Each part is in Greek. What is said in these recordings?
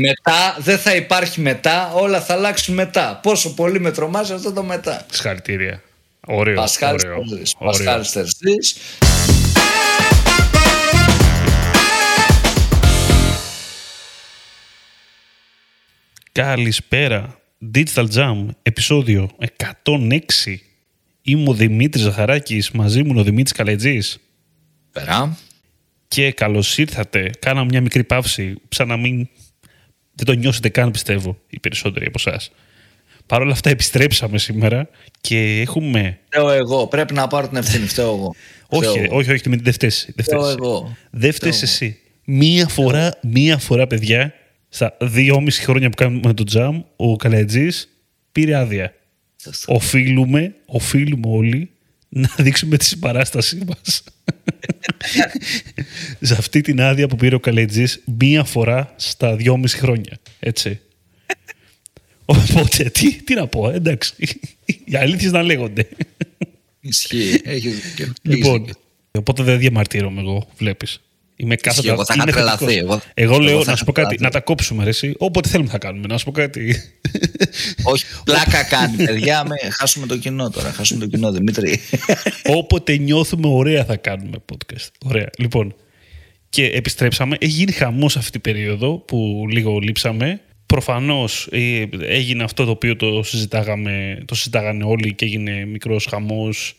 Μετά δεν θα υπάρχει μετά, όλα θα αλλάξουν μετά. Πόσο πολύ με τρομάζει αυτό το μετά. Συγχαρητήρια. Ωραίο. Πασχάλης ωραίο, Τερζής. ωραίο. Πασχάλης Τερζής. Καλησπέρα. Digital Jam, επεισόδιο 106. Είμαι ο Δημήτρης Ζαχαράκης, μαζί μου είναι ο Δημήτρης Καλετζής. Πέρα. Και καλώς ήρθατε. Κάναμε μια μικρή παύση, σαν να μην... Δεν το νιώσετε καν, πιστεύω, οι περισσότεροι από εσάς. Παρ' όλα αυτά επιστρέψαμε σήμερα και έχουμε... Φταίω εγώ. Πρέπει να πάρω την ευθύνη. Φταίω εγώ. όχι, Φταίω ρε, εγώ. όχι, όχι, δεν δεν φταίς εσύ. Δεν φταίς Φταίω εσύ. εγώ. Δεν φταίς Φταίω εσύ. Μία φορά, μία φορά, παιδιά, στα δυόμιση χρόνια που κάνουμε το jam, ο Καλετζής πήρε άδεια. Οφείλουμε, οφείλουμε όλοι να δείξουμε τη συμπαράστασή μας. Σε αυτή την άδεια που πήρε ο Καλετζής μία φορά στα δυόμιση χρόνια. Έτσι. Οπότε, τι, τι να πω, εντάξει. Οι αλήθειες να λέγονται. Ισχύει. Έχει δίκιο. Λοιπόν, Έχεις οπότε δεν διαμαρτύρομαι εγώ, βλέπεις. Είμαι κάθετα. εγώ θα είχα είμαι τρελαθεί, θετικός. εγώ- Εγώ εγώ λέω θα να είχα σου πω κάτι, τρελαθεί. να τα κόψουμε ρε, εσύ. Όποτε θέλουμε θα κάνουμε. Να σου πω κάτι. Όχι, πλάκα κάνει, παιδιά. Με, χάσουμε το κοινό τώρα. Χάσουμε το κοινό, Δημήτρη. Όποτε νιώθουμε ωραία θα κάνουμε podcast. Ωραία. Λοιπόν, και επιστρέψαμε. Έγινε χαμός αυτή την περίοδο που λίγο λείψαμε. Προφανώς ε, έγινε αυτό το οποίο το συζητάγαμε, το συζητάγανε όλοι και έγινε μικρός χαμός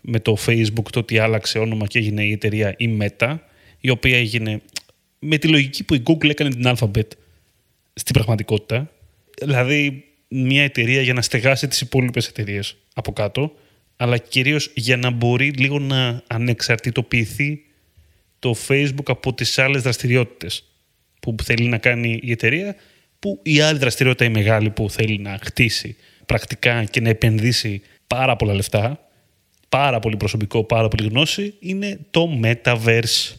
με το Facebook, το ότι άλλαξε όνομα και έγινε η εταιρεία η Meta, η οποία έγινε με τη λογική που η Google έκανε την Alphabet στην πραγματικότητα. Δηλαδή, μια εταιρεία για να στεγάσει τις υπόλοιπες εταιρείες από κάτω, αλλά κυρίως για να μπορεί λίγο να ανεξαρτητοποιηθεί το Facebook από τις άλλες δραστηριότητες που θέλει να κάνει η εταιρεία, που η άλλη δραστηριότητα η μεγάλη που θέλει να χτίσει πρακτικά και να επενδύσει πάρα πολλά λεφτά, πάρα πολύ προσωπικό, πάρα πολύ γνώση, είναι το Metaverse.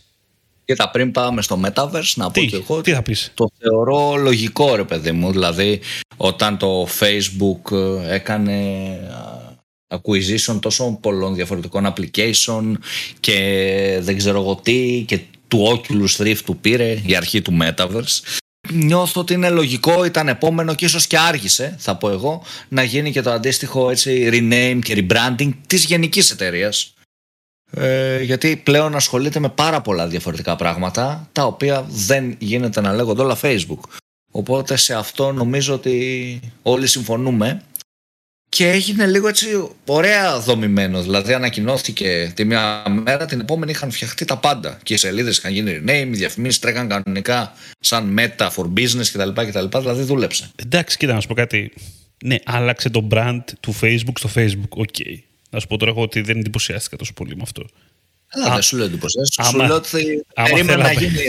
Κοίτα, πριν πάμε στο Metaverse, να πω Τι, και εγώ τι θα πεις; το θεωρώ λογικό ρε παιδί μου δηλαδή όταν το Facebook ε, έκανε α, acquisition τόσων πολλών διαφορετικών application και δεν ξέρω εγώ τι και του Oculus Rift του πήρε η αρχή του Metaverse νιώθω ότι είναι λογικό, ήταν επόμενο και ίσως και άργησε θα πω εγώ να γίνει και το αντίστοιχο έτσι rename και rebranding της γενικής εταιρείας ε, γιατί πλέον ασχολείται με πάρα πολλά διαφορετικά πράγματα τα οποία δεν γίνεται να λέγονται όλα Facebook. Οπότε σε αυτό νομίζω ότι όλοι συμφωνούμε και έγινε λίγο έτσι ωραία δομημένος. Δηλαδή ανακοινώθηκε τη μία μέρα, την επόμενη είχαν φτιαχτεί τα πάντα. Και οι σελίδες είχαν γίνει rename, οι διαφημίσεις τρέχαν κανονικά σαν Meta for Business κτλ. κτλ. Δηλαδή δούλεψε. Εντάξει, κοίτα να σου πω κάτι. Ναι, άλλαξε το brand του Facebook στο Facebook. OK. Να σου πω τώρα εγώ ότι δεν εντυπωσιάστηκα τόσο πολύ με αυτό. Αλλά Α, δεν σου λέω εντυπωσιάσει. Σου άμα- λέω ότι άμα περίμενα να θέλαμε. γίνει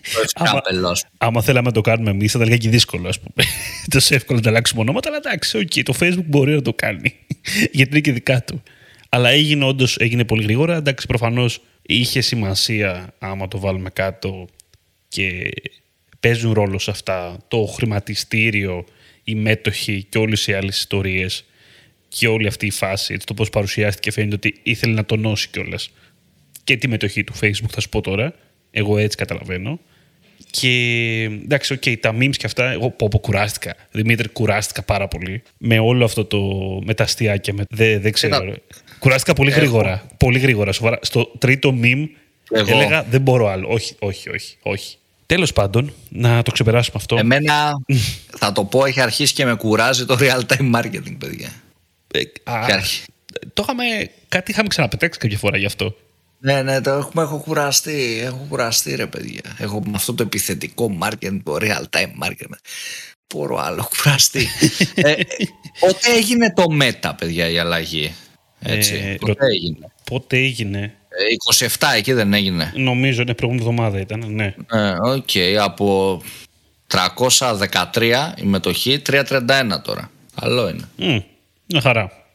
το Άμα- ευκάπελο. Άμα θέλαμε να το κάνουμε εμείς, θα ήταν λιγάκι δύσκολο, ας πούμε. Τόσο εύκολο να αλλάξουμε ονόματα, αλλά εντάξει, οκ, το Facebook μπορεί να το κάνει. Γιατί είναι και δικά του. Αλλά έγινε όντως έγινε πολύ γρήγορα. Εντάξει, προφανώς είχε σημασία άμα το βάλουμε κάτω και παίζουν ρόλο σε αυτά το χρηματιστήριο, οι μέτοχοι και όλες οι άλλες ιστορίες και όλη αυτή η φάση, έτσι, το πώς παρουσιάστηκε, φαίνεται ότι ήθελε να τονώσει κιόλας και τη μετοχή του Facebook, θα σου πω τώρα. Εγώ έτσι καταλαβαίνω. Και εντάξει, οκ, τα memes και αυτά, εγώ πω, πω κουράστηκα. Δημήτρη, κουράστηκα πάρα πολύ. Με όλο αυτό το. με τα αστιάκια. Με, δεν, δεν ξέρω. Κοίτα. ρε. Κουράστηκα πολύ Εγώ. γρήγορα. Πολύ γρήγορα. Σοβαρά. Στο τρίτο meme Εγώ. έλεγα δεν μπορώ άλλο. Όχι, όχι, όχι. όχι. Τέλος πάντων, να το ξεπεράσουμε αυτό. Εμένα, θα το πω, έχει αρχίσει και με κουράζει το real time marketing, παιδιά. Ε, α, Και αρχι- το είχαμε. κάτι είχαμε ξαναπετάξει κάποια φορά γι' αυτό. Ναι, ναι, το έχουμε, έχω κουραστεί. Έχω κουραστεί, ρε παιδιά. Έχω με αυτό το επιθετικό marketing, το real time marketing. Μπορώ άλλο κουραστεί. ε, πότε έγινε το Meta, παιδιά, η αλλαγή; Έτσι, Ε, πότε ρω- έγινε; Πότε έγινε; Ε, 27 εκεί δεν έγινε. Νομίζω είναι προηγούμενη εβδομάδα ήταν, ναι. Ε, ΟΚ, από 313 η μετοχή, 331 τώρα. Καλό είναι. Μμ, μια χαρά.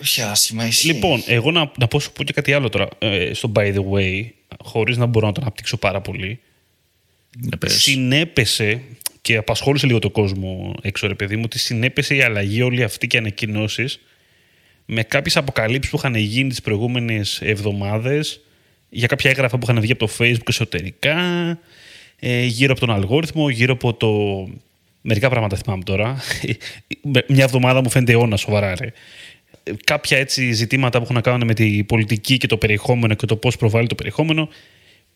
Όχι άσχημα, ισχύει. Λοιπόν, εγώ να, να πω σου πω και κάτι άλλο τώρα. Ε, στο by the way, χωρίς να μπορώ να το αναπτύξω πάρα πολύ. Ναι, πες. Συνέπεσε και απασχόλησε λίγο το κόσμο έξω, ρε παιδί μου, ότι συνέπεσε η αλλαγή όλη αυτή και ανακοινώσεις με κάποιες αποκαλύψεις που είχαν γίνει τις προηγούμενες εβδομάδες για κάποια έγγραφα που είχαν βγει από το Facebook εσωτερικά ε, γύρω από τον αλγόριθμο, γύρω από το... Μερικά πράγματα θυμάμαι τώρα. Μια εβδομάδα μου φαίνεται αιώνα σοβαρά, ρε. Κάποια έτσι ζητήματα που έχουν να κάνουν με τη πολιτική και το περιεχόμενο και το πώς προβάλλει το περιεχόμενο.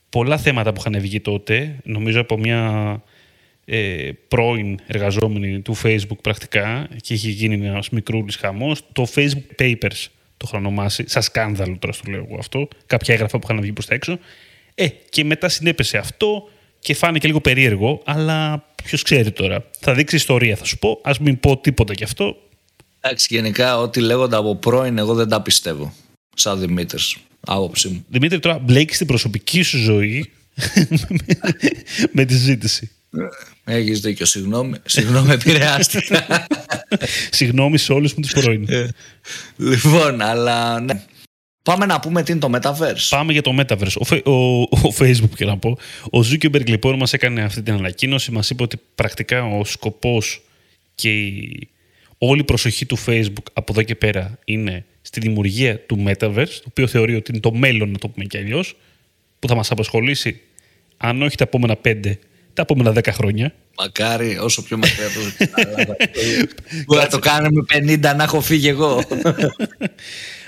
Πολλά θέματα που είχαν βγει τότε, νομίζω από μια ε, πρώην εργαζόμενη του Facebook πρακτικά και είχε γίνει ένας μικρούλης χαμός. Το Facebook Papers το είχαν ονομάσει, σαν σκάνδαλο τώρα στο λέω εγώ αυτό, κάποια έγγραφα που είχαν βγει προς τα έξω. Ε, και μετά συνέπεσε αυτό και φάνηκε λίγο περίεργο, αλλά ποιος ξέρει τώρα. Θα δείξει ιστορία, θα σου πω. Α μην πω τίποτα γι' αυτό. Εντάξει, γενικά ό,τι λέγονται από πρώην, εγώ δεν τα πιστεύω. Σαν Δημήτρης, άποψή μου. Δημήτρη, τώρα μπλέκεις την προσωπική σου ζωή με τη ζήτηση. Έχεις δίκιο, συγγνώμη. Συγγνώμη, επηρεάστηκα. συγγνώμη σε όλους μου τους πρώην. Ε, λοιπόν, αλλά ναι. Πάμε να πούμε τι είναι το Metaverse. Πάμε για το Metaverse. Ο, ο, ο Facebook και να πω. Ο Zuckerberg λοιπόν μας έκανε αυτή την ανακοίνωση. Μας είπε ότι πρακτικά ο σκοπός και η, όλη η προσοχή του Facebook από εδώ και πέρα είναι στη δημιουργία του Metaverse, το οποίο θεωρεί ότι είναι το μέλλον, να το πούμε και αλλιώς, που θα μας απασχολήσει αν όχι τα επόμενα πέντε, τα επόμενα δέκα χρόνια. Μακάρι, όσο πιο μακριά το Μπορεί να το κάνουμε 50 να έχω φύγει εγώ.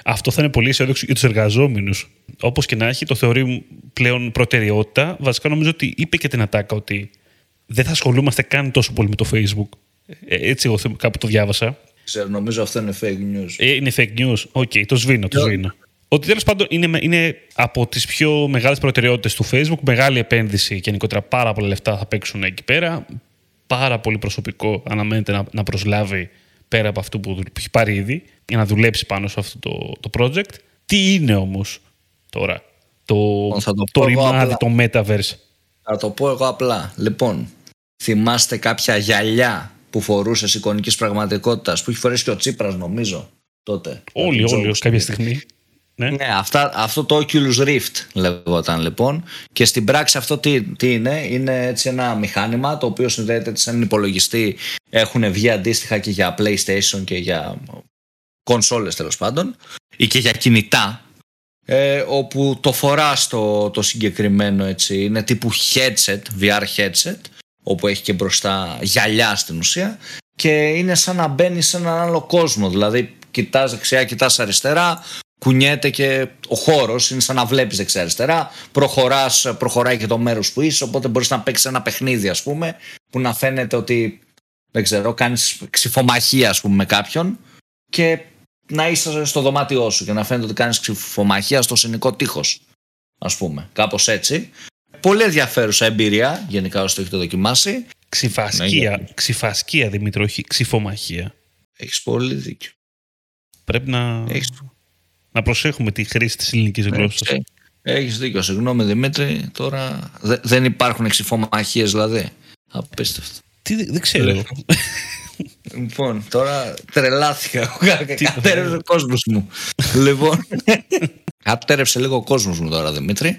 Αυτό θα είναι πολύ αισιόδοξο για τους εργαζόμενους. Όπως και να έχει, το θεωρεί πλέον προτεραιότητα. Βασικά, νομίζω ότι είπε και την ατάκα ότι δεν θα ασχολούμαστε καν τόσο πολύ με το Facebook. Ε, έτσι, εγώ κάπου το διάβασα. Ξέρω, νομίζω αυτό είναι fake news. Ε, είναι fake news. Οκέι, okay, το σβήνω, το σβήνω. Ότι τέλος πάντων είναι, είναι από τις πιο μεγάλες προτεραιότητες του Facebook. Μεγάλη επένδυση και γενικότερα πάρα πολλά λεφτά θα παίξουν εκεί πέρα. Πάρα πολύ προσωπικό αναμένεται να, να προσλάβει πέρα από αυτό που, έχει πάρει ήδη για να δουλέψει πάνω σε αυτό το, το project. Τι είναι όμως τώρα το, το, το ρημάδι, το metaverse; Θα το πω εγώ απλά. Λοιπόν, θυμάστε κάποια γυαλιά που φορούσε εικονικής πραγματικότητας που έχει φορέσει και ο Τσίπρας, νομίζω τότε. Όλοι, όλοι, κάποια στιγμή. Ναι, ναι αυτά, αυτό το Oculus Rift λεγόταν λοιπόν. Και στην πράξη αυτό τι, τι είναι, είναι έτσι ένα μηχάνημα το οποίο συνδέεται σαν υπολογιστή. Έχουν βγει αντίστοιχα και για PlayStation και για κονσόλες τέλος πάντων ή και για κινητά ε, όπου το φορά το, το συγκεκριμένο έτσι είναι τύπου headset, VR headset όπου έχει και μπροστά γυαλιά στην ουσία και είναι σαν να μπαίνει σε έναν άλλο κόσμο. Δηλαδή κοιτάς δεξιά, κοιτάς αριστερά κουνιέται και ο χώρος είναι σαν να βλέπεις δεξιά-αριστερά. Προχωράς, προχωράει και το μέρος που είσαι, οπότε μπορείς να παίξεις ένα παιχνίδι, ας πούμε, που να φαίνεται ότι δεν ξέρω, κάνεις ξυφομαχία, ας πούμε, με κάποιον και να είσαι στο δωμάτιό σου και να φαίνεται ότι κάνεις ξυφομαχία στο συνικό τείχος. Α πούμε, κάπως έτσι. Πολύ ενδιαφέρουσα εμπειρία, γενικά όσο το έχετε δοκιμάσει. Ξυφασκία, ναι, ξυφασκία Δημήτρη, όχι ξυφομαχία. Έχεις πολύ δίκιο. Πρέπει να. Έχεις να προσέχουμε τη χρήση της ελληνικής ναι, γλώσσας. Έχεις δίκιο. Συγγνώμη Δημήτρη, τώρα δεν υπάρχουν εξυφομαχίες δηλαδή. Απίστευτο. Τι, δεν ξέρω. λοιπόν, τώρα τρελάθηκα. Κατέρευσε ο κόσμος μου. λοιπόν, κατέρευσε λίγο ο κόσμος μου τώρα Δημήτρη.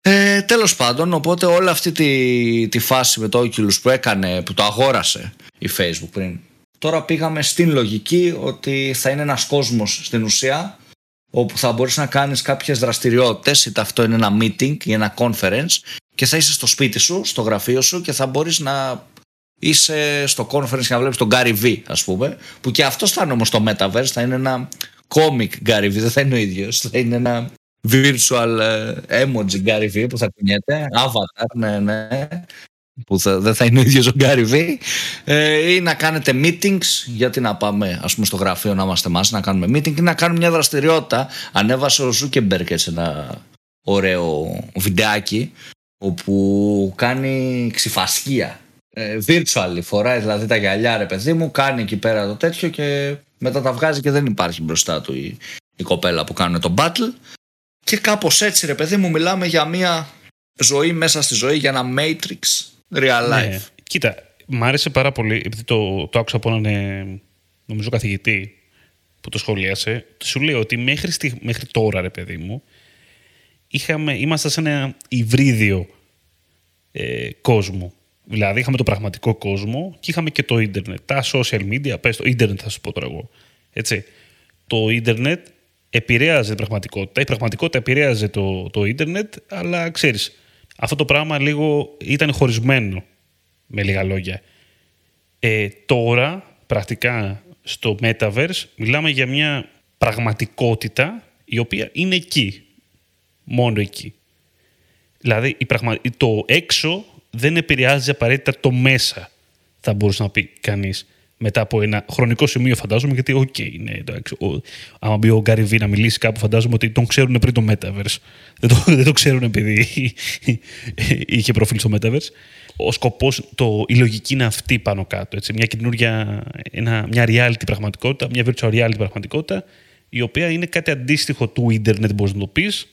Ε, τέλος πάντων, οπότε όλη αυτή τη, τη φάση με το Oculus που έκανε, που το αγόρασε η Facebook πριν, τώρα πήγαμε στην λογική ότι θα είναι ένας κόσμος στην ουσία όπου θα μπορείς να κάνεις κάποιες δραστηριότητες είτε αυτό είναι ένα meeting ή ένα conference και θα είσαι στο σπίτι σου, στο γραφείο σου και θα μπορείς να είσαι στο conference και να βλέπεις τον Gary V ας πούμε που και αυτό θα είναι όμως το Metaverse θα είναι ένα comic Gary V δεν θα είναι ο ίδιος θα είναι ένα virtual ε, emoji Gary V που θα κουνιέται avatar ναι ναι που θα, δεν θα είναι ο ίδιος ο Gary Vee ε, ή να κάνετε meetings γιατί να πάμε ας πούμε στο γραφείο να είμαστε μας να κάνουμε meeting ή να κάνουμε μια δραστηριότητα. Ανέβασε ο Ζούκερμπεργκ έτσι ένα ωραίο βιντεάκι όπου κάνει ξιφασκία ε, virtual φοράει δηλαδή τα γυαλιά ρε παιδί μου κάνει εκεί πέρα το τέτοιο και μετά τα βγάζει και δεν υπάρχει μπροστά του η, η κοπέλα που κάνει το battle. Και κάπως έτσι ρε παιδί μου μιλάμε για μια ζωή μέσα στη ζωή για ένα matrix Real ναι. life. Κοίτα, μ' άρεσε πάρα πολύ, επειδή το, το άκουσα από έναν ε, νομίζω καθηγητή που το σχολίασε, σου λέω ότι μέχρι, μέχρι τώρα, ρε παιδί μου, είχαμε, είμαστε σε ένα υβρίδιο ε, κόσμο. Δηλαδή, είχαμε το πραγματικό κόσμο και είχαμε και το ίντερνετ. Τα social media, πες το ίντερνετ θα σου πω τώρα εγώ. Έτσι. Το ίντερνετ επηρέαζε την πραγματικότητα. Η πραγματικότητα επηρέαζε το, το ίντερνετ, αλλά ξέρεις, Αυτό το πράγμα λίγο ήταν χωρισμένο, με λίγα λόγια. Ε, τώρα, πρακτικά, στο Metaverse, μιλάμε για μια πραγματικότητα η οποία είναι εκεί. Μόνο εκεί. Δηλαδή, η πραγμα... το έξω δεν επηρεάζει απαραίτητα το μέσα, θα μπορούσε να πει κανείς μετά από ένα χρονικό σημείο, φαντάζομαι, γιατί, οκέι, okay, ναι, εντάξει. Ο, άμα μπει ο Gary Vee να μιλήσει κάπου, φαντάζομαι ότι τον ξέρουν πριν το Metaverse. Δεν το, δεν το ξέρουν επειδή είχε προφίλ στο Metaverse. Ο σκοπός, η λογική είναι αυτή πάνω κάτω. Έτσι. Μια καινούργια, ένα, μια reality πραγματικότητα, μια virtual reality πραγματικότητα, η οποία είναι κάτι αντίστοιχο του ίντερνετ, μπορείς να το πεις.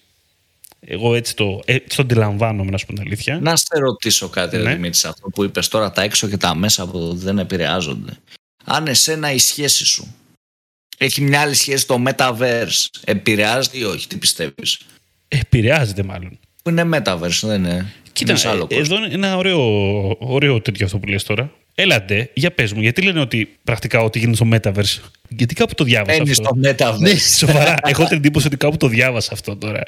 Εγώ έτσι το, έτσι το αντιλαμβάνομαι, να σου πω την αλήθεια. Να σε ρωτήσω κάτι, ναι. Δημήτρη, αυτό που είπες τώρα, τα έξω και τα μέσα που δεν επηρεάζονται. Αν εσένα η σχέση σου έχει μια άλλη σχέση στο Metaverse, επηρεάζεται ή όχι, τι πιστεύεις; Επηρεάζεται μάλλον. Που είναι Metaverse, δεν είναι. Κοίτα, άλλο ε, εδώ είναι ένα ωραίο, ωραίο τέτοιο αυτό που λες τώρα. Έλατε, για πες μου, γιατί λένε ότι πρακτικά ό,τι γίνεται στο Metaverse. Γιατί κάπου το διάβασα Μπαίνει αυτό; στο Metaverse. Ναι, σοβαρά. Έχω την εντύπωση ότι κάπου το διάβασα αυτό τώρα.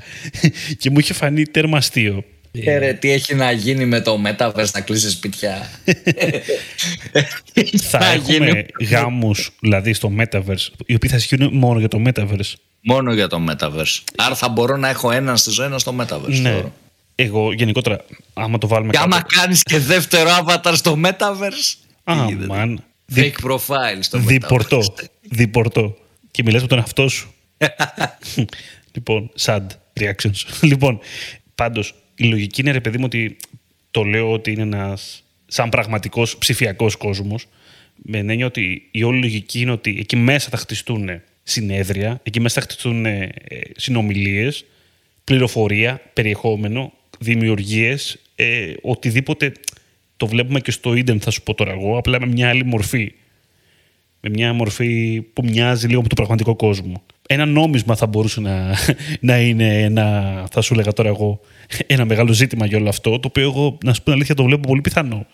και μου είχε φανεί τέρμα αστείο. Ε, τι έχει να γίνει με το Metaverse να κλείσει σπίτια. θα έχουμε γάμους δηλαδή στο Metaverse, οι οποίοι θα ισχύουν μόνο για το Metaverse. Μόνο για το Metaverse. Άρα θα μπορώ να έχω έναν στη ζωή, ένα στο Metaverse. Ναι. Εγώ γενικότερα, άμα το βάλουμε Και άμα κάνεις και δεύτερο avatar στο Metaverse. Αμάν. Fake profile στο Διπορτό. Διπορτό. Και μιλάς με τον εαυτό σου. λοιπόν, sad reactions. λοιπόν, πάντως, η λογική είναι, ρε παιδί μου, ότι το λέω ότι είναι ένας σαν πραγματικός ψηφιακός κόσμος, με έννοια ότι η όλη λογική είναι ότι εκεί μέσα θα χτιστούν συνέδρια, εκεί μέσα θα χτιστούν ε, συνομιλίες, πληροφορία, περιεχόμενο, δημιουργίες, ε, οτιδήποτε το βλέπουμε και στο ίντερνετ θα σου πω τώρα εγώ, απλά με μια άλλη μορφή. Με μια μορφή που μοιάζει λίγο με το πραγματικό κόσμο. Ένα νόμισμα θα μπορούσε να, να είναι ένα, θα σου έλεγα τώρα εγώ, ένα μεγάλο ζήτημα για όλο αυτό, το οποίο εγώ, να σου πω την αλήθεια, το βλέπω πολύ πιθανό.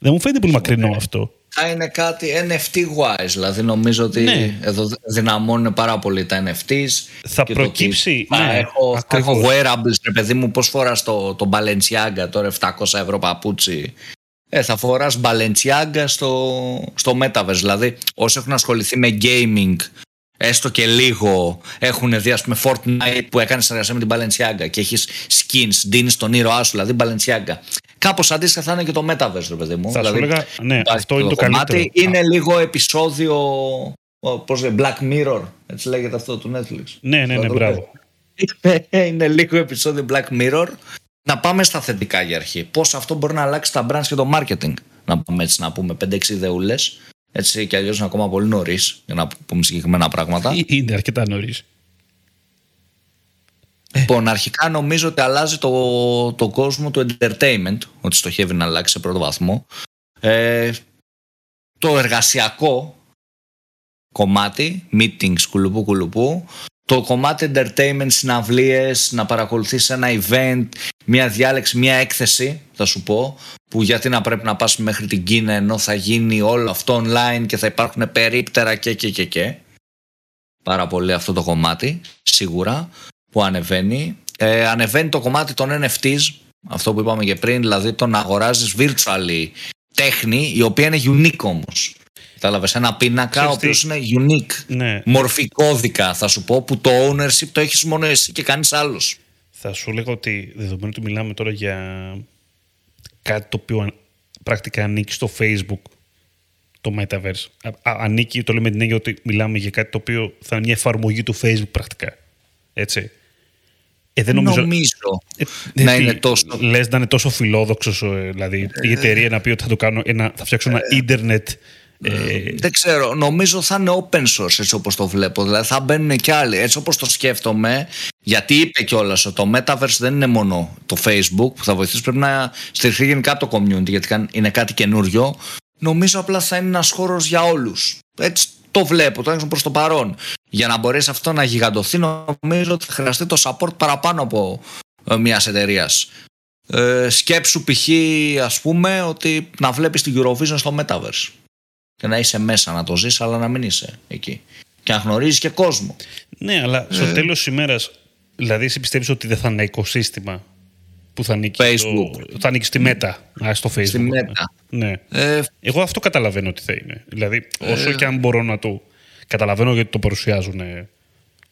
Δεν μου φαίνεται πολύ μακρινό αυτό θα είναι κάτι NFT-wise. Δηλαδή νομίζω ότι ναι. εδώ δυναμώνουν πάρα πολύ τα NFTs. Θα προκύψει. ναι, έχω, έχω wearables, ρε παιδί μου, πώς φοράς το, το Balenciaga τώρα 700 ευρώ παπούτσι. Ε, θα φοράς Balenciaga στο, στο Metaverse. Δηλαδή όσοι έχουν ασχοληθεί με gaming έστω και λίγο έχουν δει ας πούμε Fortnite που έκανε συνεργασία με την Balenciaga και έχεις skins, δίνεις τον ήρωά σου, δηλαδή Balenciaga. Κάπως αντίστοιχα θα είναι και το Metaverse, ρε παιδί μου. Θα δηλαδή, σου έλεγα, ναι, αυτό είναι το, καλύτερο. Είναι λίγο επεισόδιο, πώς λέει, Black Mirror, έτσι λέγεται αυτό του Netflix. Ναι, ναι, ναι, μπράβο. είναι λίγο επεισόδιο Black Mirror. Να πάμε στα θετικά για αρχή. Πώς αυτό μπορεί να αλλάξει τα brands και το marketing. Να πούμε έτσι, να πούμε 5-6 ιδεούλες. Έτσι και αλλιώς είναι ακόμα πολύ νωρίς για να πούμε συγκεκριμένα πράγματα. Είναι αρκετά νωρίς. Λοιπόν, αρχικά νομίζω ότι αλλάζει το, το κόσμο του entertainment, ότι στοχεύει να αλλάξει σε πρώτο βαθμό. Ε, το εργασιακό κομμάτι, meetings, κουλουπού κουλουπού, το κομμάτι entertainment, συναυλίες, να παρακολουθείς ένα event, μια διάλεξη, μια έκθεση, θα σου πω, που γιατί να πρέπει να πας μέχρι την Κίνα ενώ θα γίνει όλο αυτό online και θα υπάρχουν περίπτερα και και και και. Πάρα πολύ αυτό το κομμάτι, σίγουρα, που ανεβαίνει. Ε, ανεβαίνει το κομμάτι των NFTs, αυτό που είπαμε και πριν, δηλαδή το να αγοράζεις virtually τέχνη, η οποία είναι unique όμως. Κατάλαβες ένα πίνακα ο οποίος είναι unique. Ναι. Μορφή κώδικα, θα σου πω, που το ownership το έχεις μόνο εσύ και κανεί άλλος. Θα σου λέγω ότι δεδομένου ότι μιλάμε τώρα για κάτι το οποίο πρακτικά ανήκει στο Facebook, το Metaverse. Α, ανήκει, το λέμε την έννοια ότι μιλάμε για κάτι το οποίο θα είναι μια εφαρμογή του Facebook πρακτικά. Έτσι. Ε, δεν νομίζω, νομίζω ε, να είναι τόσο. Λες να είναι τόσο φιλόδοξος, ε, δηλαδή η εταιρεία να πει ότι θα, το κάνω ένα, θα φτιάξω ένα ίντερνετ ε, δεν ξέρω, νομίζω θα είναι open source έτσι όπως το βλέπω, δηλαδή θα μπαίνουν και άλλοι, έτσι όπως το σκέφτομαι, γιατί είπε κιόλας ότι το Metaverse δεν είναι μόνο το Facebook που θα βοηθήσει, πρέπει να στηριχθεί γενικά το community γιατί είναι κάτι καινούριο. Νομίζω απλά θα είναι ένας χώρος για όλους. Έτσι το βλέπω, το έξω προς το παρόν. Για να μπορέσει αυτό να γιγαντωθεί νομίζω ότι θα χρειαστεί το support παραπάνω από ε, μιας εταιρείας. Ε, σκέψου π.χ. ας πούμε ότι να βλέπεις την Eurovision στο Metaverse και να είσαι μέσα να το ζεις αλλά να μην είσαι εκεί και να γνωρίζεις και κόσμο. Ναι, αλλά στο ε. τέλος της ημέρας, δηλαδή εσύ πιστεύεις ότι δεν θα είναι οικοσύστημα που θα ανήκει, Facebook. στο, θα ανήκει στη Meta, α, στο Facebook. Στη Meta. Ναι. Ε, Εγώ αυτό καταλαβαίνω ότι θα είναι. Δηλαδή, όσο και αν μπορώ να το καταλαβαίνω γιατί το παρουσιάζουν ε,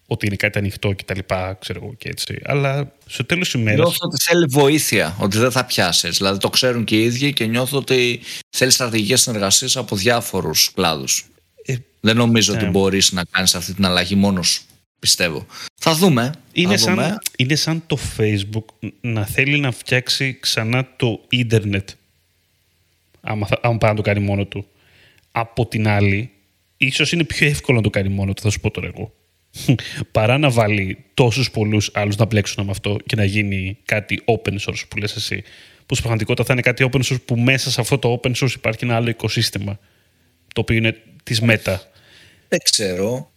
ότι είναι κάτι ανοιχτό και τα λοιπά, ξέρω εγώ και έτσι. Αλλά στο τέλος της ημέρας... Νιώθω ότι θέλει βοήθεια, ότι δεν θα πιάσεις. Δηλαδή το ξέρουν και οι ίδιοι και νιώθω ότι θέλει στρατηγικές συνεργασίες από διάφορους κλάδους. Ε, δεν νομίζω ναι. ότι μπορείς να κάνεις αυτή την αλλαγή μόνος σου, πιστεύω. Θα δούμε. είναι, θα δούμε. σαν, είναι σαν το Facebook να θέλει να φτιάξει ξανά το ίντερνετ. Άμα, θα, άμα πάει να το κάνει μόνο του. Από την άλλη, ίσως είναι πιο εύκολο να το κάνει μόνο του, θα σου πω τώρα εγώ. Παρά να βάλει τόσους πολλούς άλλους να μπλέξουν με αυτό και να γίνει κάτι open source που λες εσύ. Που στην πραγματικότητα θα είναι κάτι open source που μέσα σε αυτό το open source υπάρχει ένα άλλο οικοσύστημα. Το οποίο είναι της Meta. Δεν ξέρω.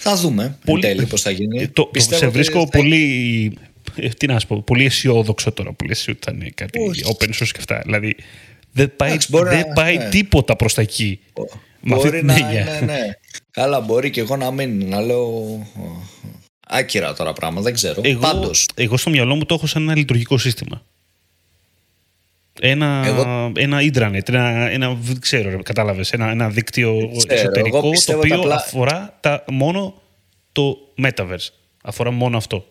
Θα δούμε Πολύ- εν τέλει πώς θα γίνει. Ε, Το, το, Πιστεύω σε ότι βρίσκω θα- πολύ. ε, Τι να σου πω, πολύ αισιόδοξο τώρα που λες ότι θα είναι κάτι Όχι. open source και αυτά. Δηλαδή δεν πάει, Εντάξει, μπορεί δεν να- πάει ναι. τίποτα προς τα εκεί. Με αυτή Μπορεί την να έννοια. είναι, ναι. Καλά, μπορεί και εγώ να μην, να λέω άκυρα τώρα πράγματα, δεν ξέρω. Εγώ, Πάντως, εγώ στο μυαλό μου το έχω σαν ένα λειτουργικό σύστημα. Ένα, Εγώ- ένα intranet, ένα, ένα, δεν ξέρω, ρε, κατάλαβες, ένα, ένα δίκτυο ξέρω, εσωτερικό εγώ το πιστεύω οποίο τα απλά- αφορά τα, μόνο το metaverse. Αφορά μόνο αυτό.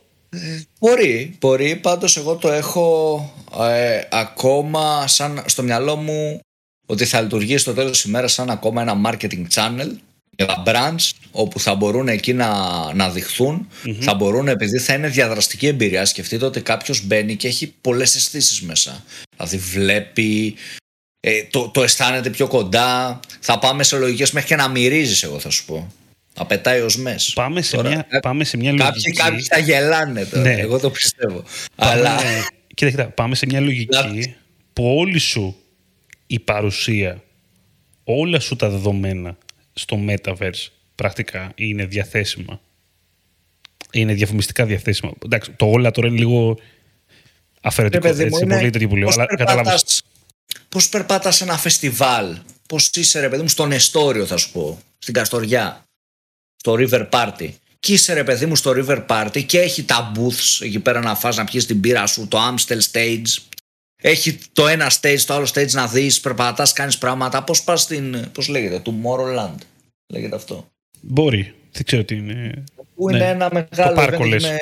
Μπορεί, μπορεί. Πάντως εγώ το έχω ε, ακόμα σαν, στο μυαλό μου ότι θα λειτουργεί στο τέλος της ημέρας σαν ακόμα ένα marketing channel για τα brands όπου θα μπορούν εκεί να, να διχθουν θα μπορούν επειδή θα είναι διαδραστική εμπειρία σκεφτείτε ότι κάποιος μπαίνει και έχει πολλές αισθήσεις μέσα δηλαδή βλέπει ε, το, το αισθάνεται πιο κοντά θα πάμε σε λογικές μέχρι και να μυρίζεις εγώ θα σου πω να πετάει ως μες Πάμε σε, Τώρα, μια, κα- πάμε σε μια Κάποιοι, λογική... κάποιοι θα γελάνε τώρα. Ναι. Εγώ το πιστεύω. Πάμε, Αλλά κοίτα, κοίτα, πάμε σε μια λογική Να- που όλη σου η παρουσία, όλα σου τα δεδομένα στο Metaverse πρακτικά είναι διαθέσιμα; Είναι διαφημιστικά διαθέσιμα; Εντάξει, το όλα τώρα είναι λίγο αφαιρετικό, Ρε παιδί μου, έτσι, είναι πολύ τέτοιο που λέω, πώς αλλά κατάλαβες. περπατάς- Πώς περπάτας σε ένα φεστιβάλ, πώς είσαι ρε παιδί μου στον Εστόριο θα σου πω, στην Καστοριά, στο River Party. Και είσαι ρε παιδί μου στο River Party και έχει τα booths εκεί πέρα να φας να πιεις την πύρα σου, το Amstel Stage. Έχει το ένα stage, το άλλο stage να δεις, περπατάς, κάνεις πράγματα. Πώς πας στην, πώς λέγεται, Tomorrowland, λέγεται αυτό. Μπορεί, δεν ξέρω τι είναι. Που Ναι. είναι ένα μεγάλο πάρκο, event λες. με...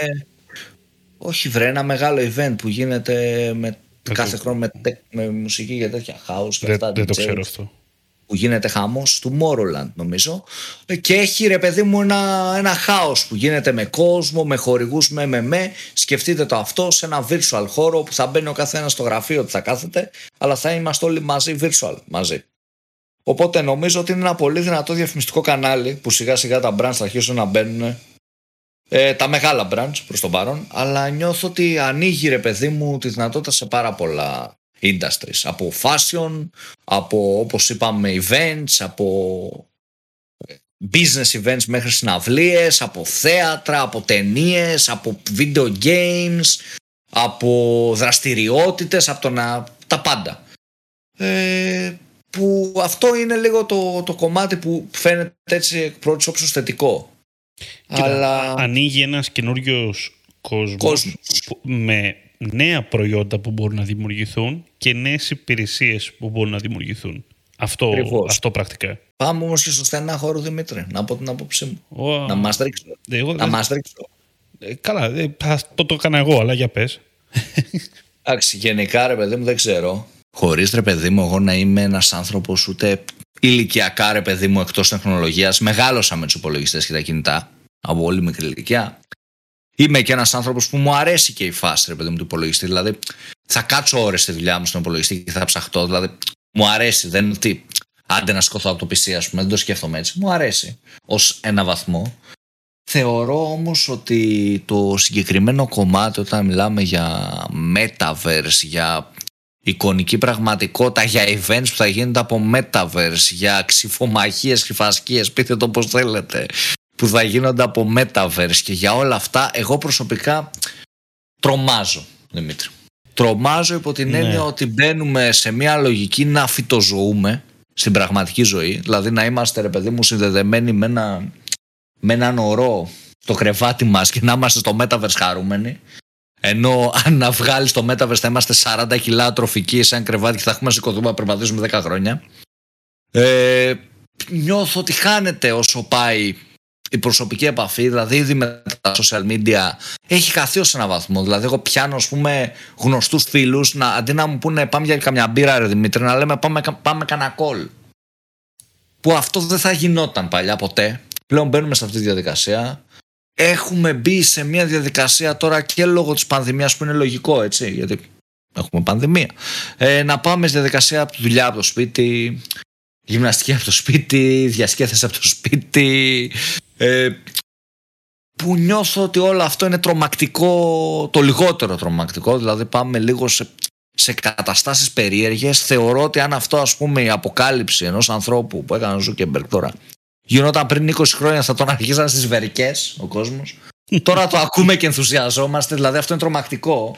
Όχι βρε, ένα μεγάλο event που γίνεται με... Δεν κάθε το- χρόνο με, τε- με μουσική για τέτοια house και Δεν, αυτά. δεν το DJs, ξέρω αυτό. Που γίνεται χαμός του Tomorrowland νομίζω. Ε, Και έχει ρε παιδί μου ένα, ένα house που γίνεται με κόσμο, με χορηγούς, με με με. Σκεφτείτε το αυτό σε ένα virtual χώρο που θα μπαίνει ο καθένας στο γραφείο του θα κάθεται, αλλά θα είμαστε όλοι μαζί virtual μαζί. Οπότε νομίζω ότι είναι ένα πολύ δυνατό διαφημιστικό κανάλι που σιγά σιγά τα brands θα αρχίσουν να μπαίνουν ε, τα μεγάλα brands προς τον παρόν αλλά νιώθω ότι ανοίγει ρε παιδί μου τη δυνατότητα σε πάρα πολλά industries από fashion, από όπως είπαμε events, από ε, business events μέχρι συναυλίες, από θέατρα, από ταινίες, από video games, από δραστηριότητες, από το να... τα πάντα. Ε, που αυτό είναι λίγο το, το κομμάτι που φαίνεται έτσι εκ πρώτης όψης θετικό. Κοίτα, Αλλά ανοίγει ένας καινούριος κόσμος, Κόσμος. που- με νέα προϊόντα που μπορούν να δημιουργηθούν και νέες υπηρεσίες που μπορούν να δημιουργηθούν. Αυτό, Ακριβώς. αυτό πρακτικά. πάμε όμως και στο στενά χώρο Δημήτρη, να πω την άποψή μου. Ο, Να μας ρίξω. εγώ, Να μας ρίξω. ε, καλά, ε, θα- το, το έκανα εγώ, αλλά για πες. Εντάξει, γενικά ρε παιδί μου δεν ξέρω. Χωρίς ρε παιδί μου, εγώ να είμαι ένας άνθρωπος ούτε ηλικιακά ρε παιδί μου εκτός τεχνολογίας. Μεγάλωσα με τους υπολογιστές και τα κινητά από πολύ μικρή ηλικία. Είμαι και ένας άνθρωπος που μου αρέσει και η φάση ρε παιδί μου του υπολογιστή. Δηλαδή, θα κάτσω ώρες στη δουλειά μου στον υπολογιστή και θα ψαχτώ. Δηλαδή, μου αρέσει. Δεν είναι ότι άντε να σκοθώ από το PC, ας πούμε. Δεν το σκέφτομαι έτσι. Μου αρέσει ως ένα βαθμό. Θεωρώ όμως ότι το συγκεκριμένο κομμάτι όταν μιλάμε για metaverse, για εικονική πραγματικότητα, για events που θα γίνονται από metaverse, για ξυφομαχίες, κρυφασκίες, πείτε το πώς θέλετε, που θα γίνονται από metaverse και για όλα αυτά, εγώ προσωπικά τρομάζω, Δημήτρη. Τρομάζω υπό την Ναι. έννοια ότι μπαίνουμε σε μια λογική να φυτοζωούμε στην πραγματική ζωή, δηλαδή να είμαστε ρε παιδί μου συνδεδεμένοι με ένα με έναν ορό στο κρεβάτι μας και να είμαστε στο Metaverse χαρούμενοι Ενώ αν να βγάλεις το Metaverse θα είμαστε 40 κιλά τροφική σαν κρεβάτι και θα έχουμε σηκωθούμε να περπατήσουμε 10 χρόνια. Ε, νιώθω ότι χάνεται όσο πάει η προσωπική επαφή, δηλαδή ήδη με τα social media έχει χαθεί ως ένα βαθμό. Δηλαδή, εγώ πιάνω ας πούμε γνωστούς φίλους να, αντί να μου πούνε πάμε για καμιά μπύρα, ρε Δημήτρη, να λέμε πάμε, πάμε κανένα κόλ. Που αυτό δεν θα γινόταν παλιά ποτέ. Πλέον μπαίνουμε σε αυτή τη διαδικασία. Έχουμε μπει σε μια διαδικασία τώρα και λόγω της πανδημίας που είναι λογικό έτσι, γιατί έχουμε πανδημία. Ε, να πάμε στη διαδικασία από τη δουλειά από το σπίτι, γυμναστική από το σπίτι, διασκέδαση από το σπίτι. Ε, που νιώθω ότι όλο αυτό είναι τρομακτικό, το λιγότερο τρομακτικό, δηλαδή πάμε λίγο σε, σε καταστάσεις περίεργες. Θεωρώ ότι αν αυτό ας πούμε η αποκάλυψη ενός ανθρώπου που έκανε ο Ζούκερμπεργκ τώρα γινόταν πριν 20 χρόνια θα τον αρχίζαν στις βερικές ο κόσμος. τώρα το ακούμε και ενθουσιαζόμαστε, δηλαδή αυτό είναι τρομακτικό.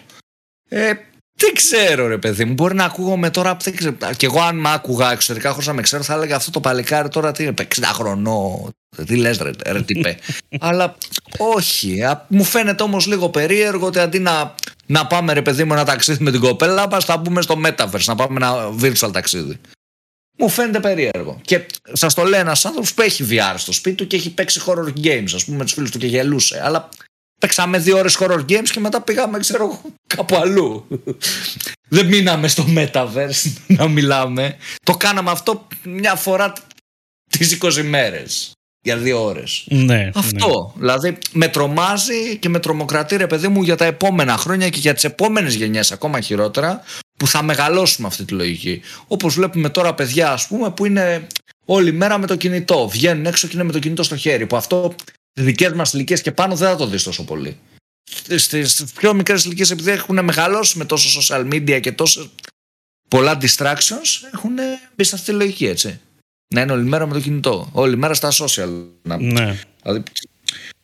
Ε, δεν ξέρω, ρε παιδί μου. Μπορεί να ακούγομαι τώρα. Δεν ξέρω. Και εγώ, αν με άκουγα εξωτερικά χωρίς να με ξέρω, θα έλεγα αυτό το παλικάρι τώρα τι είναι, 60 χρονών. Τι λες, ρε, ρε τι Αλλά όχι. Μου φαίνεται όμως λίγο περίεργο ότι αντί να, να πάμε, ρε παιδί μου, ένα ταξίδι με την κοπέλα μα, θα μπούμε στο Metaverse, να πάμε ένα virtual ταξίδι. Μου φαίνεται περίεργο. Και σας το λέει ένας άνθρωπος που έχει VR στο σπίτι του και έχει παίξει horror games, ας πούμε, με τους φίλους του και γελούσε. Αλλά Παίξαμε δύο ώρες horror games και μετά πήγαμε, ξέρω, κάπου αλλού. Δεν μείναμε στο Metaverse να μιλάμε. Το κάναμε αυτό μια φορά τις 20 μέρες. Για δύο ώρες. Ναι, αυτό. Ναι. Δηλαδή με τρομάζει και με τρομοκρατεί ρε παιδί μου για τα επόμενα χρόνια και για τις επόμενες γενιές ακόμα χειρότερα που θα μεγαλώσουμε αυτή τη λογική. Όπως βλέπουμε τώρα παιδιά ας πούμε που είναι όλη μέρα με το κινητό. Βγαίνουν έξω και είναι με το κινητό στο χέρι. Που αυτό δικές μας ηλικίες και πάνω δεν θα το δεις τόσο πολύ. Στις πιο μικρές ηλικίες, επειδή έχουν μεγαλώσει με τόσο social media και τόσο πολλά distractions, έχουν μπει σε αυτή τη λογική, έτσι. Να είναι όλη μέρα με το κινητό. Όλη μέρα στα social. Να... Ναι. Δηλαδή,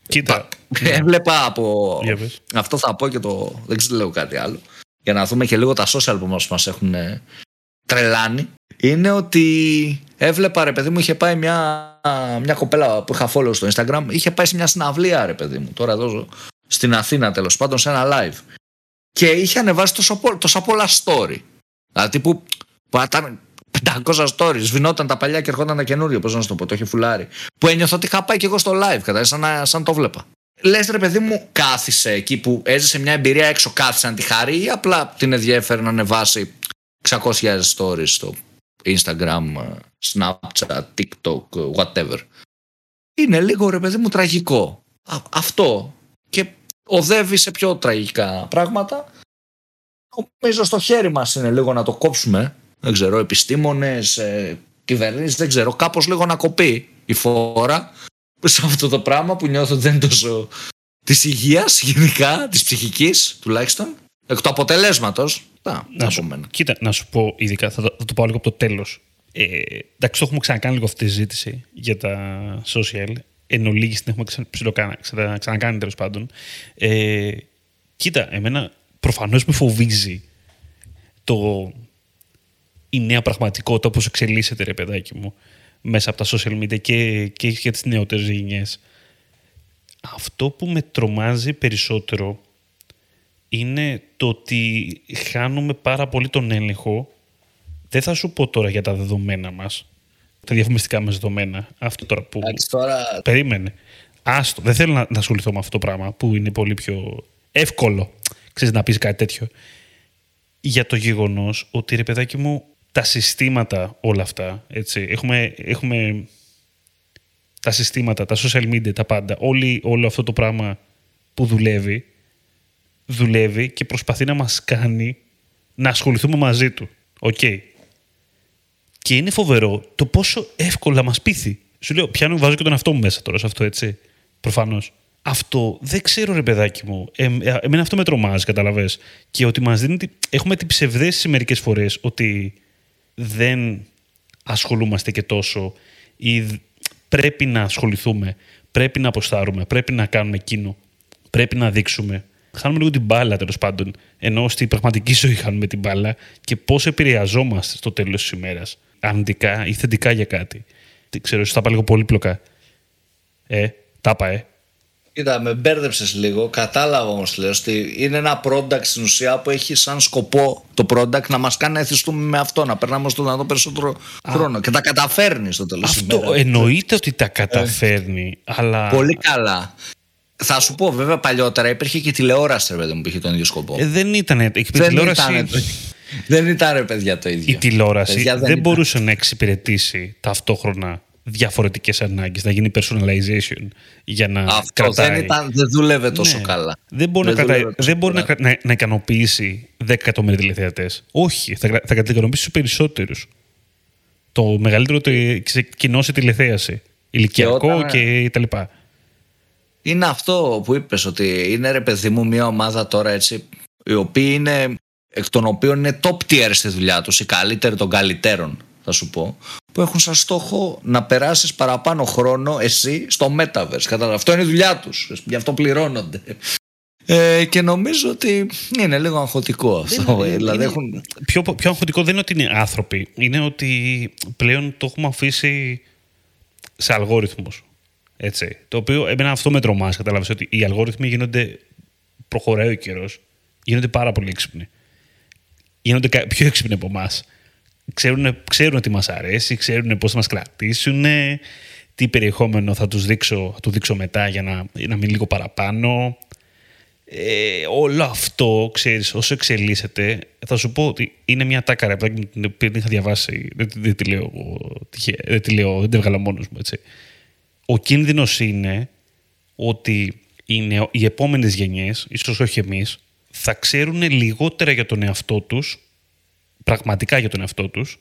Κοίτα. Έβλεπα από. Αυτό θα πω και το. Δεν ξέρω λέω κάτι άλλο. Για να δούμε και λίγο τα social που μας έχουν τρελάνει. Είναι ότι έβλεπα ρε παιδί μου, είχε πάει μια, μια κοπέλα που είχα follow στο Instagram, είχε πάει σε μια συναυλία ρε παιδί μου, τώρα εδώ στην Αθήνα τέλος πάντων σε ένα live. Και είχε ανεβάσει τόσο, τόσα πολλά story. Δηλαδή που, που ήταν 500 stories, σβηνόταν τα παλιά και ερχόταν τα καινούργια, πώς να σου το πω, το είχε φουλάρει. Που ένιωθα ότι είχα πάει και εγώ στο live, κατά σαν, σαν το βλέπα. Λες ρε παιδί μου, κάθισε εκεί που έζησε μια εμπειρία έξω, κάθισε να τη χαρεί ή απλά την ενδιαφέρει να ανεβάσει 600.000 stories στο Instagram, Snapchat, TikTok, whatever. Είναι λίγο ρε παιδί μου τραγικό. αυτό. Και οδεύει σε πιο τραγικά πράγματα. Νομίζω στο χέρι μας είναι λίγο να το κόψουμε. Δεν ξέρω, επιστήμονες, ε, κυβερνήσεις, δεν ξέρω. Κάπως λίγο να κοπεί η φόρα σε αυτό το πράγμα που νιώθω ότι δεν είναι τόσο της υγείας γενικά, της ψυχικής τουλάχιστον. Εκ του αποτελέσματος να σου, κοίτα, να σου πω ειδικά, θα, θα το πάω λίγο από το τέλος. Ε, εντάξει, το έχουμε ξανακάνει λίγο αυτή τη συζήτηση για τα social. Εν ολίγη την έχουμε ξανα, ξανα, ξανακάνει τέλος πάντων. Ε, κοίτα, εμένα προφανώς με φοβίζει το, η νέα πραγματικότητα όπως εξελίσσεται, ρε παιδάκι μου, μέσα από τα social media και, και για τις νεότερες γενιές. Αυτό που με τρομάζει περισσότερο είναι το ότι χάνουμε πάρα πολύ τον έλεγχο. Δεν θα σου πω τώρα για τα δεδομένα μας, τα διαφημιστικά μας δεδομένα. Αυτό τώρα που... τώρα... Περίμενε. Άστο. Δεν θέλω να, να ασχοληθώ με αυτό το πράγμα που είναι πολύ πιο εύκολο. Ξέρεις να πεις κάτι τέτοιο. Για το γεγονός ότι ρε παιδάκι μου τα συστήματα όλα αυτά, έτσι, έχουμε, έχουμε τα συστήματα, τα social media, τα πάντα, όλη, όλο αυτό το πράγμα που δουλεύει, δουλεύει και προσπαθεί να μας κάνει να ασχοληθούμε μαζί του. Οκ. Και είναι φοβερό το πόσο εύκολα μας πείθει. Σου λέω, πιάνω, βάζω και τον εαυτό μου μέσα τώρα σε αυτό, έτσι. Προφανώς. Αυτό δεν ξέρω, ρε παιδάκι μου. Ε, ε, εμένα αυτό με τρομάζει, καταλαβες. Και ότι μας δίνει. Έχουμε την ψευδέστηση μερικές φορές ότι δεν ασχολούμαστε και τόσο ή πρέπει να ασχοληθούμε, πρέπει να αποστάρουμε, πρέπει να κάνουμε εκείνο, πρέπει να δείξουμε χάνουμε λίγο την μπάλα τέλος πάντων. Ενώ στη πραγματική ζωή χάνουμε την μπάλα και πώς επηρεαζόμαστε στο τέλος της ημέρας. Αρνητικά ή θετικά για κάτι. Τι ξέρω, ίσω τα είπα λίγο πολύπλοκα. Ε, τα είπα, ε. Κοίτα, με μπέρδεψες λίγο. Κατάλαβα όμως, λέω, ότι είναι ένα product στην ουσία που έχει σαν σκοπό το product να μας κάνει να εθιστούμε με αυτό, να περνάμε στο δυνατό περισσότερο χρόνο. Και τα καταφέρνεις στο τέλος Αυτό εννοείται ότι τα καταφέρνει, αλλά. Πολύ καλά. Θα σου πω, βέβαια, παλιότερα υπήρχε και τηλεόραση, ρε παιδί μου, που είχε τον ίδιο σκοπό. Ε, δεν ήταν. Η δεν τηλεόραση. ήταν, δεν ήταν, ρε παιδιά, το ίδιο. Η τηλεόραση Παιδιά, δεν, δεν ήταν. μπορούσε να εξυπηρετήσει ταυτόχρονα διαφορετικές ανάγκες, να γίνει personalization για να Αυτός κρατάει. δεν, ήταν, δεν δούλευε τόσο Ναι. καλά. Δεν μπορεί, Δεν να, κρατάει, δούλευε τόσο δεν μπορεί να, καλά. κρα- να, να ικανοποιήσει 10 εκατομμύρια τηλεθεατές. Όχι, θα, κρα- θα ικανοποιήσει τους περισσότερους. Το μεγαλύτερο το κοινό σε τηλεθέαση. Ηλικιακό όταν- και τα λοιπά. Είναι αυτό που είπες ότι είναι ρε παιδί μου μια ομάδα τώρα έτσι οι οποίοι είναι εκ των οποίων είναι top tier στη δουλειά τους οι καλύτεροι των καλύτερων θα σου πω που έχουν σαν στόχο να περάσεις παραπάνω χρόνο εσύ στο Metaverse Κατάλαβα. αυτό είναι η δουλειά τους γι' αυτό πληρώνονται ε, και νομίζω ότι είναι λίγο αγχωτικό αυτό είναι- δηλαδή είναι- έχουν Πιο, πιο αγχωτικό δεν είναι ότι είναι άνθρωποι. Είναι ότι πλέον το έχουμε αφήσει σε αλγόριθμους. Έτσι. Το οποίο εμένα αυτό με τρομάζει. Κατάλαβες ότι οι αλγόριθμοι γίνονται. Προχωράει ο καιρός. Γίνονται πάρα πολύ έξυπνοι. Γίνονται κα- πιο έξυπνοι από εμάς. Ξέρουν, ξέρουν τι μας αρέσει, ξέρουν πώς θα μας κρατήσουν, τι περιεχόμενο θα τους δείξω, θα του δείξω μετά για να, να μείνει λίγο παραπάνω. Ε, όλο αυτό, ξέρεις, όσο εξελίσσεται, θα σου πω ότι είναι μια τάκαρα που την οποία την είχα διαβάσει. Δεν, δεν τη λέω, εγώ τυχαία, δεν τη λέω, δεν την έβγαλα μόνος μου, έτσι. Ο κίνδυνος είναι ότι οι, νεο, οι επόμενες γενιές, ίσως όχι εμείς, θα ξέρουν λιγότερα για τον εαυτό τους, πραγματικά για τον εαυτό τους,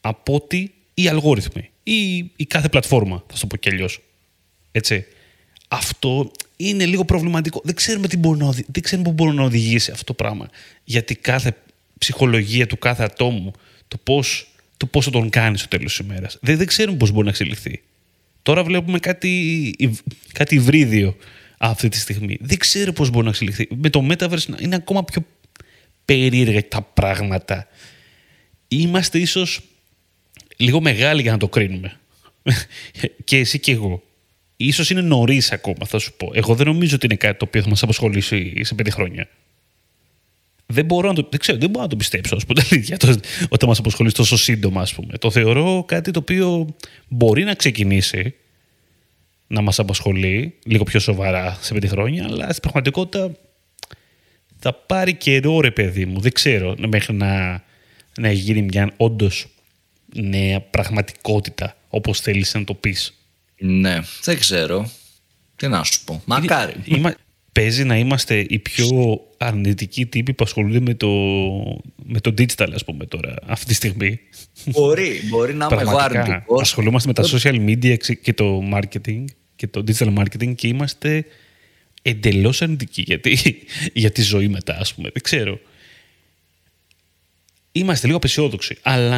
από ότι οι αλγόριθμοι ή η κάθε πλατφόρμα, θα σου το πω κι αλλιώς. Έτσι. Αυτό είναι λίγο προβληματικό. Δεν ξέρουμε, τι μπορεί να, οδη- δεν ξέρουμε πού μπορεί να οδηγήσει αυτό το πράγμα. Γιατί κάθε ψυχολογία του κάθε ατόμου, το πώς, το πώς θα τον κάνεις στο τέλος της ημέρας. Δεν, δεν ξέρουμε πώς μπορεί να εξελιχθεί. Τώρα βλέπουμε κάτι, υβ- κάτι υβρίδιο αυτή τη στιγμή. Δεν ξέρω πώς μπορεί να εξελιχθεί. Με το Metaverse να- είναι ακόμα πιο περίεργα τα πράγματα. Είμαστε ίσως λίγο μεγάλοι για να το κρίνουμε. και εσύ και εγώ. Ίσως είναι νωρίς ακόμα, θα σου πω. Εγώ δεν νομίζω ότι είναι κάτι το οποίο θα μας απασχολήσει σε πέντε χρόνια. Δεν μπορώ να το, δεν ξέρω, δεν μπορώ να το πιστέψω, ας πούμε, τα αλήθεια, το- όταν μας απασχολήσει τόσο σύντομα, ας πούμε. Το θεωρώ κάτι το οποίο μπορεί να ξεκινήσει να μας απασχολεί λίγο πιο σοβαρά σε πέντε χρόνια, αλλά στην πραγματικότητα θα πάρει καιρό, ρε παιδί μου. Δεν ξέρω, μέχρι να, να γίνει μια όντως νέα πραγματικότητα, όπως θέλεις να το πεις. ναι δεν ξέρω τι να σου πω μακάρι Είμα, παίζει να είμαστε οι πιο αρνητικοί τύποι που ασχολούνται με το, με το digital, ας πούμε τώρα, αυτή τη στιγμή. μπορεί, μπορεί να είμαι εγώ Πραγματικά, αρνητικός ασχολούμαστε με τα social media εξ- και το marketing και το digital marketing και είμαστε εντελώς αρνητικοί για τη, για τη ζωή μετά, ας πούμε. Δεν ξέρω. Είμαστε λίγο απεσιόδοξοι, αλλά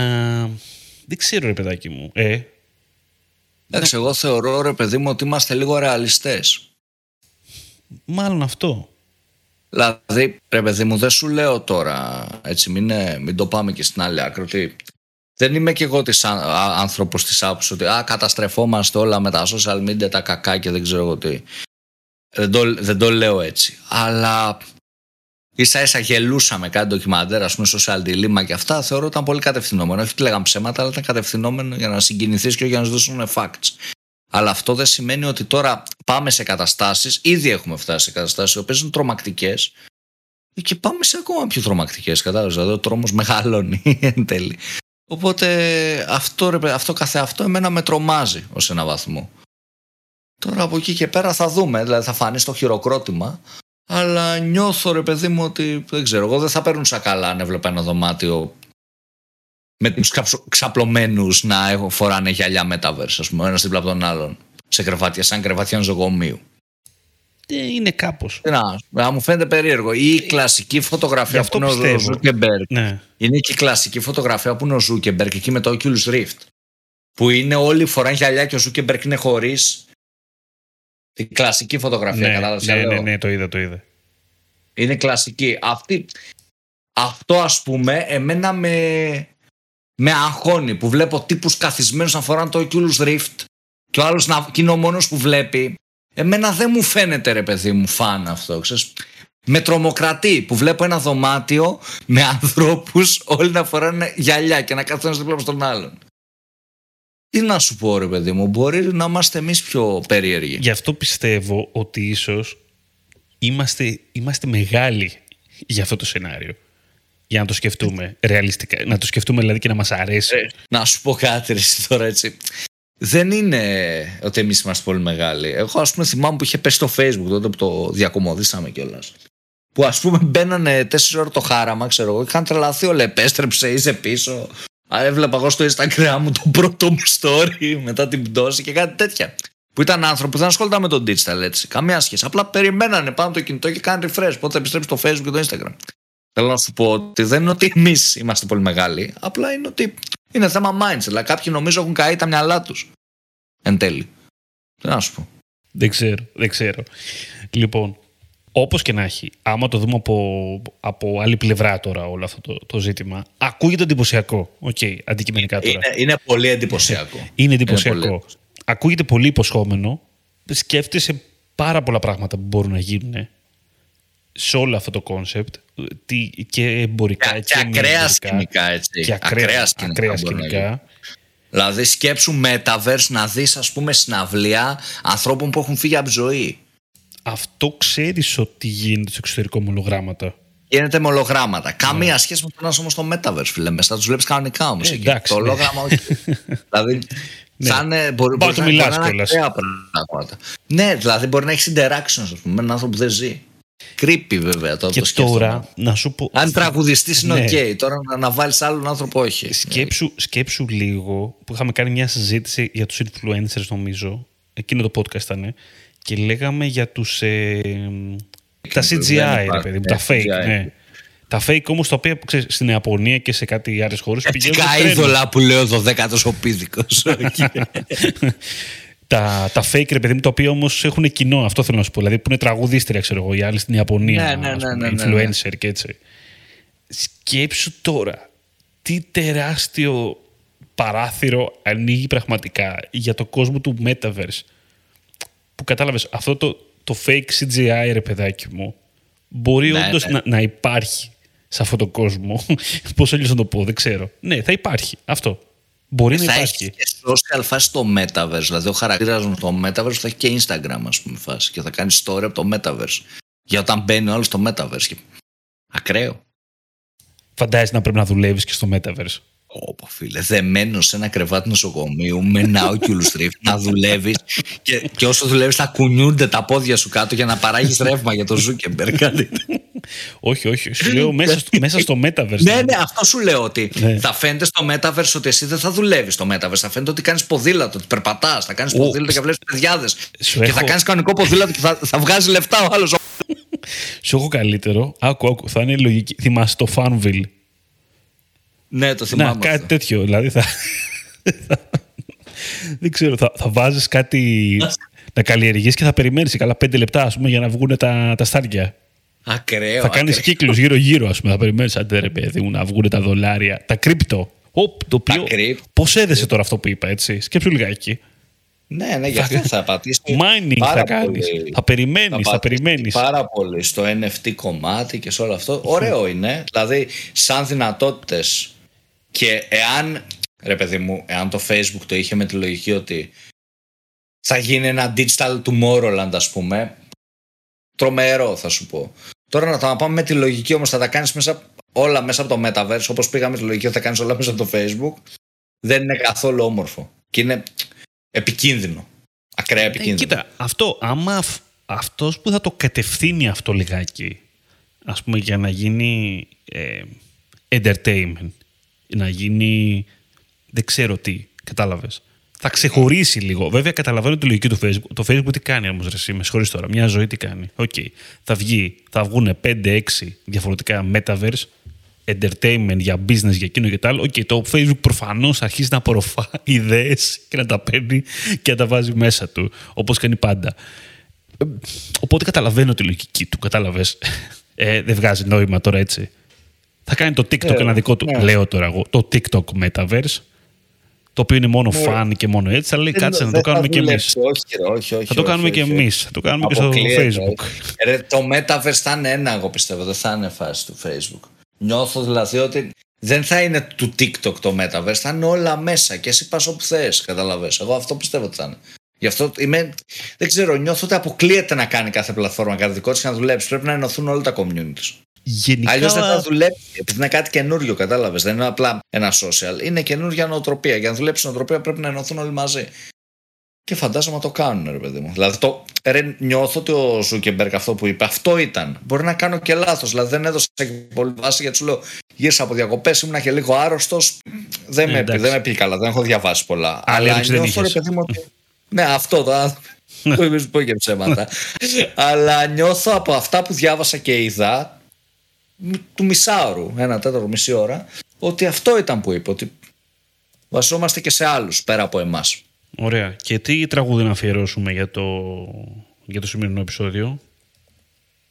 δεν ξέρω ρε παιδάκι μου. Ε, Εντάξει, εγώ θεωρώ ρε παιδί μου ότι είμαστε λίγο ρεαλιστές. μάλλον αυτό. Δηλαδή, ρε παιδί μου, δεν σου λέω τώρα, έτσι μην, είναι- μην το πάμε και στην άλλη άκρη, ότι δεν είμαι και εγώ της, άν- α- άνθρωπος της άποψης ότι α, καταστρεφόμαστε όλα με τα social media, τα κακά και δεν ξέρω εγώ τι. Δεν το, δεν το λέω έτσι. Αλλά ίσα ίσα γελούσαμε κάτι ντοκιμαντέρ, ας πούμε, social dilemma και αυτά, θεωρώ ότι ήταν πολύ κατευθυνόμενο. Όχι ότι λέγαμε ψέματα, αλλά ήταν κατευθυνόμενο για να συγκινηθείς και όχι για να σου δώσουν facts. Αλλά αυτό δεν σημαίνει ότι τώρα πάμε σε καταστάσεις, ήδη έχουμε φτάσει σε καταστάσεις οι οποίες είναι τρομακτικές και πάμε σε ακόμα πιο τρομακτικές, κατάλαβες, δηλαδή ο τρόμος μεγαλώνει εν τέλει. Οπότε αυτό, ρε, παι- αυτό καθεαυτό εμένα με τρομάζει ως ένα βαθμό. Τώρα από εκεί και πέρα θα δούμε, δηλαδή θα φανεί στο χειροκρότημα, αλλά νιώθω ρε παιδί μου ότι δεν ξέρω, εγώ δεν θα παίρνουσα καλά αν έβλεπα ένα δωμάτιο με τους ξαψο- ξαπλωμένους να έχω, φοράνε γυαλιά Metaverse, ας πούμε, ο ένας δίπλα από τον άλλον, σε κρεβάτια, σαν κρεβάτια νοσοκομείου. Ε, είναι κάπως. Τι Να, να μου φαίνεται περίεργο. Ή η κλασική Γι' φωτογραφία αυτό που είναι ο πιστεύω. Ζούκερμπεργκ. Ναι. Είναι και η κλασική φωτογραφία που είναι ο Ζούκερμπεργκ εκεί με το Oculus Rift. Που είναι όλοι φοράνε γυαλιά και ο Ζούκερμπεργκ είναι χωρίς. Η κλασική φωτογραφία, Ναι, κατάλαβες τι ναι, λέω; ναι, ναι, το είδα, το είδα. Είναι κλασική. Αυτή, αυτό ας πούμε εμένα με, με αγχώνει που βλέπω τύπους καθισμένους να φοράνε το Oculus Rift και ο άλλος να, και είναι ο μόνος που βλέπει Εμένα δεν μου φαίνεται ρε παιδί μου φαν αυτό. Ξέρεις. Με τρομοκρατεί που βλέπω ένα δωμάτιο με ανθρώπους όλοι να φοράνε γυαλιά και να κάθονται δίπλα στον άλλον. Τι να σου πω ρε παιδί μου, μπορεί να είμαστε εμείς πιο περίεργοι. Γι' αυτό πιστεύω ότι ίσως είμαστε, είμαστε μεγάλοι για αυτό το σενάριο. Για να το σκεφτούμε ρεαλιστικά. Να το σκεφτούμε δηλαδή και να μας αρέσει. Ε, να σου πω κάτι ρε, τώρα έτσι. Δεν είναι ότι εμείς είμαστε πολύ μεγάλοι. Εγώ, ας πούμε, θυμάμαι που είχε πέσει στο Facebook τότε που το διακομωδήσαμε κιόλας. Που ας πούμε μπαίνανε 4 ώρε το χάραμα, ξέρω εγώ, είχαν τρελαθεί όλα. Επέστρεψε, είσαι πίσω. Α, έβλεπα εγώ στο Instagram μου το πρώτο μου story μετά την πτώση και κάτι τέτοια. Που ήταν άνθρωποι που δεν ασχολούνταν με τον digital έτσι. Καμία σχέση. Απλά περιμένανε πάνω το κινητό και κάνανε refresh. Πότε θα επιστρέψει στο Facebook και το Instagram. Θέλω να σου πω ότι δεν είναι ότι εμείς είμαστε πολύ μεγάλοι. Απλά είναι ότι είναι θέμα mindset. Δηλαδή κάποιοι νομίζω έχουν καεί τα μυαλά τους. Εν τέλει. Τι να σου πω. Δεν ξέρω, δεν ξέρω. Λοιπόν, Όπως και να έχει, άμα το δούμε από, από άλλη πλευρά τώρα όλο αυτό το, το ζήτημα, ακούγεται εντυπωσιακό. Οκέι, okay, αντικειμενικά τώρα. Είναι, είναι πολύ εντυπωσιακό. Είναι εντυπωσιακό. Είναι πολύ... Ακούγεται πολύ υποσχόμενο. Σκέφτεσαι πάρα πολλά πράγματα που μπορούν να γίνουν σε όλο αυτό το concept και εμπορικά και, και, και ακραία σκηνικά έτσι. Και ακραία, ακραία σκηνικά. Ακραία σκηνικά. Δηλαδή σκέψου Metaverse να δεις ας πούμε συναυλία ανθρώπων που έχουν φύγει από ζωή αυτό ξέρεις ότι γίνεται στο εξωτερικό με ολογράμματα; Γίνεται με ολογράμματα. Καμία ναι. σχέση με το να όμως στο Metaverse, φίλε. Μέσα τους βλέπεις κανονικά όμως. Ε, το ναι. ολόγραμμα όχι. δηλαδή. Ναι. Σαν, μπορεί, μπορεί να μιλάς πράγματα. Ναι, δηλαδή μπορεί να έχεις interactions ας πούμε, με έναν άνθρωπο που δεν ζει. Creepy βέβαια το Και το τώρα, να σου πω. Αν τραγουδιστής είναι ναι. OK, τώρα να, να βάλεις άλλον άνθρωπο όχι. Σκέψου, σκέψου λίγο που είχαμε κάνει μια συζήτηση για τους influencers, νομίζω. Εκείνο το podcast ήταν και λέγαμε για τους... Ε, τα CGI, ρε παιδί τα fake, ναι. Τα fake όμως τα οποία ξέρεις, στην Ιαπωνία και σε κάτι άλλες χώρες πηγαίνουν. Τα είδωλα που λέω 12ο ο πίδικο. τα, τα fake, ρε παιδί μου, τα οποία όμως έχουν κοινό, αυτό θέλω να σου πω. Δηλαδή που είναι τραγουδίστρια, ξέρω εγώ, οι άλλοι στην Ιαπωνία. Ναι, ναι, ναι, ναι, ναι, influencer και έτσι. Σκέψου τώρα τι τεράστιο παράθυρο ανοίγει πραγματικά για το κόσμο του Metaverse που κατάλαβες αυτό το, το fake CGI ρε παιδάκι μου μπορεί ναι, όντως ναι. Να, να υπάρχει σε αυτόν τον κόσμο. Πώς αλλιώς να το πω, δεν ξέρω. Ναι, θα υπάρχει αυτό. Μπορεί να υπάρχει. Έχει και social φάση στο Metaverse. Δηλαδή, ο χαρακτήρας μου στο Metaverse θα έχει και Instagram, ας πούμε, φάση. Και θα κάνει story από το Metaverse. Για όταν μπαίνει όλο στο Metaverse. Ακραίο. Φαντάζεσαι να πρέπει να δουλεύεις και στο Metaverse. Ωπα φίλε, δεμένος σε ένα κρεβάτι νοσοκομείου με ένα Oculus Rift να δουλεύεις και, και όσο δουλεύεις θα κουνιούνται τα πόδια σου κάτω για να παράγεις ρεύμα για το Zuckerberg. όχι, όχι. Σου λέω μέσα στο, μέσα στο Metaverse. ναι, ναι, αυτό σου λέω ότι ναι. θα φαίνεται στο Metaverse ότι εσύ δεν θα δουλεύεις στο Metaverse. Θα φαίνεται ότι κάνεις ποδήλατο, ότι περπατάς, θα κάνεις ποδήλατο και βλέπεις παιδιάδες. Και θα κάνεις κανονικό ποδήλατο και θα, θα βγάζει λεφτά ο άλλος. Σου έχω καλύτερο. Άκου, άκου. Θα είναι λογική. Θυμάσαι το Farmville ναι, το θυμάμαι. Να, κάτι τέτοιο. Δηλαδή θα. Δεν ξέρω, θα, θα βάζεις κάτι να καλλιεργείς και θα περιμένεις καλά πέντε λεπτά ας πούμε, για να βγουν τα, τα στάρια. Ακραίο. Θα κάνεις κύκλους γύρω-γύρω, ας πούμε. Θα περιμένεις αντέ ρε παιδί μου να βγουν τα δολάρια. Τα κρύπτο. Οπ, το οποίο. Πώς έδεσε τώρα αυτό που είπα, έτσι; Σκέψου λιγάκι. Ναι, ναι, για αυτό θα πατήσει; Mining θα κάνεις. Θα περιμένεις, θα, θα περιμένεις. Πάρα πολύ στο NFT κομμάτι και σε όλο αυτό. Ωραίο είναι. Δηλαδή, σαν δυνατότητες και εάν, ρε παιδί μου, εάν το Facebook το είχε με τη λογική ότι θα γίνει ένα digital tomorrowland, ας πούμε, τρομερό θα σου πω. Τώρα να τα πάμε με τη λογική όμως θα τα κάνεις μέσα, όλα μέσα από το Metaverse, όπως πήγαμε τη λογική ότι θα κάνεις όλα μέσα από το Facebook, δεν είναι καθόλου όμορφο. Και είναι επικίνδυνο. Ακραία ε, επικίνδυνο. Ε, κοίτα, αυτό, άμα αυτός που θα το κατευθύνει αυτό λιγάκι, ας πούμε για να γίνει ε, entertainment, να γίνει δεν ξέρω τι, κατάλαβες. Θα ξεχωρίσει λίγο. Βέβαια, καταλαβαίνω τη λογική του Facebook. Το Facebook τι κάνει όμως, ρε συ, με συγχωρείς τώρα. Μια ζωή τι κάνει. Οκέι. Okay. Θα βγει, θα βγουν 5-6 διαφορετικά metaverse, entertainment για business, για εκείνο και τα άλλο. Οκέι, okay, το Facebook προφανώς αρχίζει να απορροφά ιδέες και να τα παίρνει και να τα βάζει μέσα του. Όπως κάνει πάντα. Ε, οπότε καταλαβαίνω τη λογική του, κατάλαβες. Ε, δεν βγάζει νόημα τώρα έτσι. Θα κάνει το TikTok ε, ένα δικό του. Ναι. Λέω τώρα εγώ. Το TikTok Metaverse. το οποίο είναι μόνο φαν και μόνο έτσι, αλλά λέει κάτσε να το κάνουμε και εμείς. Όχι, όχι, όχι. Θα το κάνουμε και εμείς. Θα το κάνουμε και στο Facebook. Ρε, το Metaverse θα είναι ένα, εγώ πιστεύω. Δεν θα είναι φάση του Facebook. Νιώθω δηλαδή ότι δεν θα είναι του TikTok το Metaverse, θα είναι όλα μέσα και εσύ πας όπου θες. Καταλαβες. Εγώ αυτό πιστεύω ότι θα είναι. Γι' αυτό είμαι, δεν ξέρω, νιώθω ότι αποκλείεται να κάνει κάθε πλατφόρμα κάτι δικό της και να δουλέψει. Πρέπει να ενωθούν όλα τα communities. Γενικά... Αλλιώς δεν θα δουλέψει. Επειδή είναι κάτι καινούριο, κατάλαβες. Δεν είναι απλά ένα social. Είναι καινούργια νοοτροπία. Για να δουλέψεις νοοτροπία πρέπει να ενωθούν όλοι μαζί. Και φαντάζομαι να το κάνουν, ρε παιδί μου. Δηλαδή, το, ρε, νιώθω ότι ο Ζούκερμπεργκ αυτό που είπε, αυτό ήταν. Μπορεί να κάνω και λάθος. Δηλαδή, δεν έδωσα πολύ βάση γιατί σου λέω γύρισα από διακοπές, ήμουν και λίγο άρρωστος. Δεν, ε, με, δεν με πήγε καλά, δεν έχω διαβάσει πολλά. Αλλά νιώθω, ρε παιδί μου, ότι ναι, αυτό το που είπες πω και ψέματα. Αλλά νιώθω από αυτά που διάβασα και είδα του μισάωρου, ένα τέταρτο μισή ώρα, ότι αυτό ήταν που είπε, ότι βασόμαστε και σε άλλους πέρα από εμάς. Ωραία. Και τι τραγούδι να αφιερώσουμε για το, για το σημερινό επεισόδιο;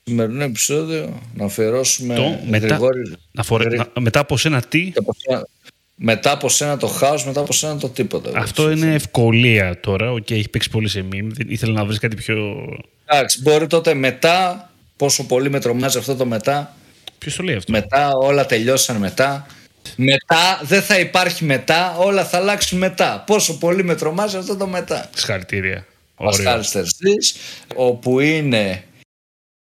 Σημερινό επεισόδιο να αφιερώσουμε το, μετά, να φορε, να, μετά από σένα τι; Μετά από σένα το χάος, μετά από σένα το τίποτα. Αυτό είναι ευκολία τώρα. Okay, έχει παίξει πολύ σε μήνυμα. Ήθελα να βρεις κάτι πιο. Εντάξει, μπορεί τότε μετά. Πόσο πολύ με τρομάζει αυτό το μετά. Ποιος το λέει αυτό; Μετά, όλα τελειώσαν μετά. Μετά, δεν θα υπάρχει μετά, όλα θα αλλάξουν μετά. Πόσο πολύ με τρομάζει αυτό το μετά. Συγχαρητήρια. Πασχάλη όπου είναι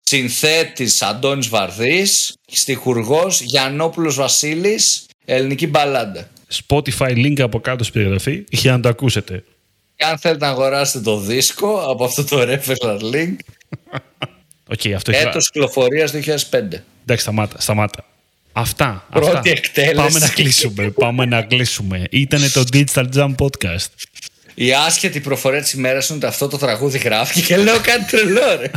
συνθέτης Αντώνης Βαρδής, στιχουργός Γιαννόπουλος Βασίλης, ελληνική μπαλάντα. Spotify link από κάτω στην περιγραφή για να το ακούσετε. Και αν θέλετε να αγοράσετε το δίσκο από αυτό το referral link. okay, αυτό Έτος κυκλοφορίας 2005. Εντάξει, σταμάτα, σταμάτα. Αυτά. Πρώτη αυτά. εκτέλεση. Πάμε να κλείσουμε. πάμε να κλείσουμε. Ήτανε το Digital Jam Podcast. Η άσχετη προφορά της ημέρας είναι ότι αυτό το τραγούδι γράφει και λέω κάτι τρελό, ρε.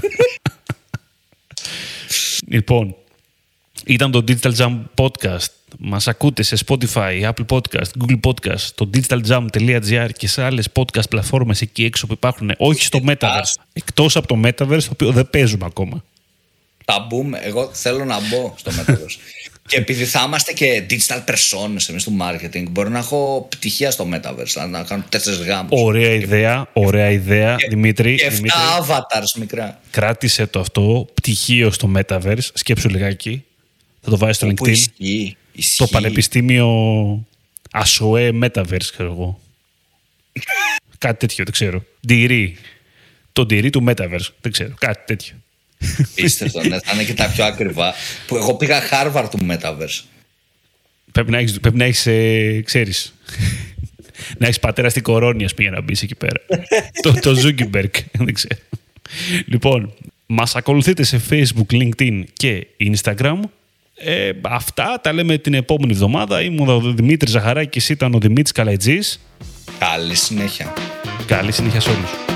λοιπόν, ήταν το Digital Jam Podcast. Μας ακούτε σε Spotify, Apple Podcast, Google Podcast, το digitaljam.gr και σε άλλες podcast πλατφόρμες εκεί έξω που υπάρχουν, όχι στο Metaverse. Εκτός από το Metaverse, το οποίο δεν παίζουμε ακόμα. Θα μπούμε. Εγώ θέλω να μπω στο Metaverse. και επειδή θα είμαστε και digital personas εμείς του marketing, μπορεί να έχω πτυχία στο Metaverse, να κάνω τέσσερις γάμους. Ωραία ιδέα, ωραία ιδέα, Δημήτρη. Και 7 Δημήτρη, avatars μικρά. κράτησε το αυτό, πτυχίο στο Metaverse, σκέψου λιγάκι. Θα το βάζεις στο Όπου LinkedIn. Ισχύει, ισχύει. Το Πανεπιστήμιο Ασοέ Metaverse, ξέρω εγώ. Κάτι τέτοιο, δεν ξέρω. Ντυρί. Το ντυρί του Metaverse, δεν ξέρω. Κάτι τέτοιο. Πίστευτο, ναι, θα είναι και τα πιο ακριβά. Που εγώ πήγα Harvard του Metaverse. Πρέπει να έχεις, πρέπει να έχεις ε, ξέρεις, να έχεις πατέρα στην κορώνια ας πούμε, για να μπεις εκεί πέρα. το, το Zuckerberg, δεν ξέρω. Λοιπόν, μας ακολουθείτε σε Facebook, LinkedIn και Instagram. Ε, αυτά τα λέμε την επόμενη εβδομάδα. Ήμουν ο Δημήτρης Ζαχαράκης, ήταν ο Δημήτρης Καλατζής. Καλή συνέχεια. Καλή συνέχεια σε όλους.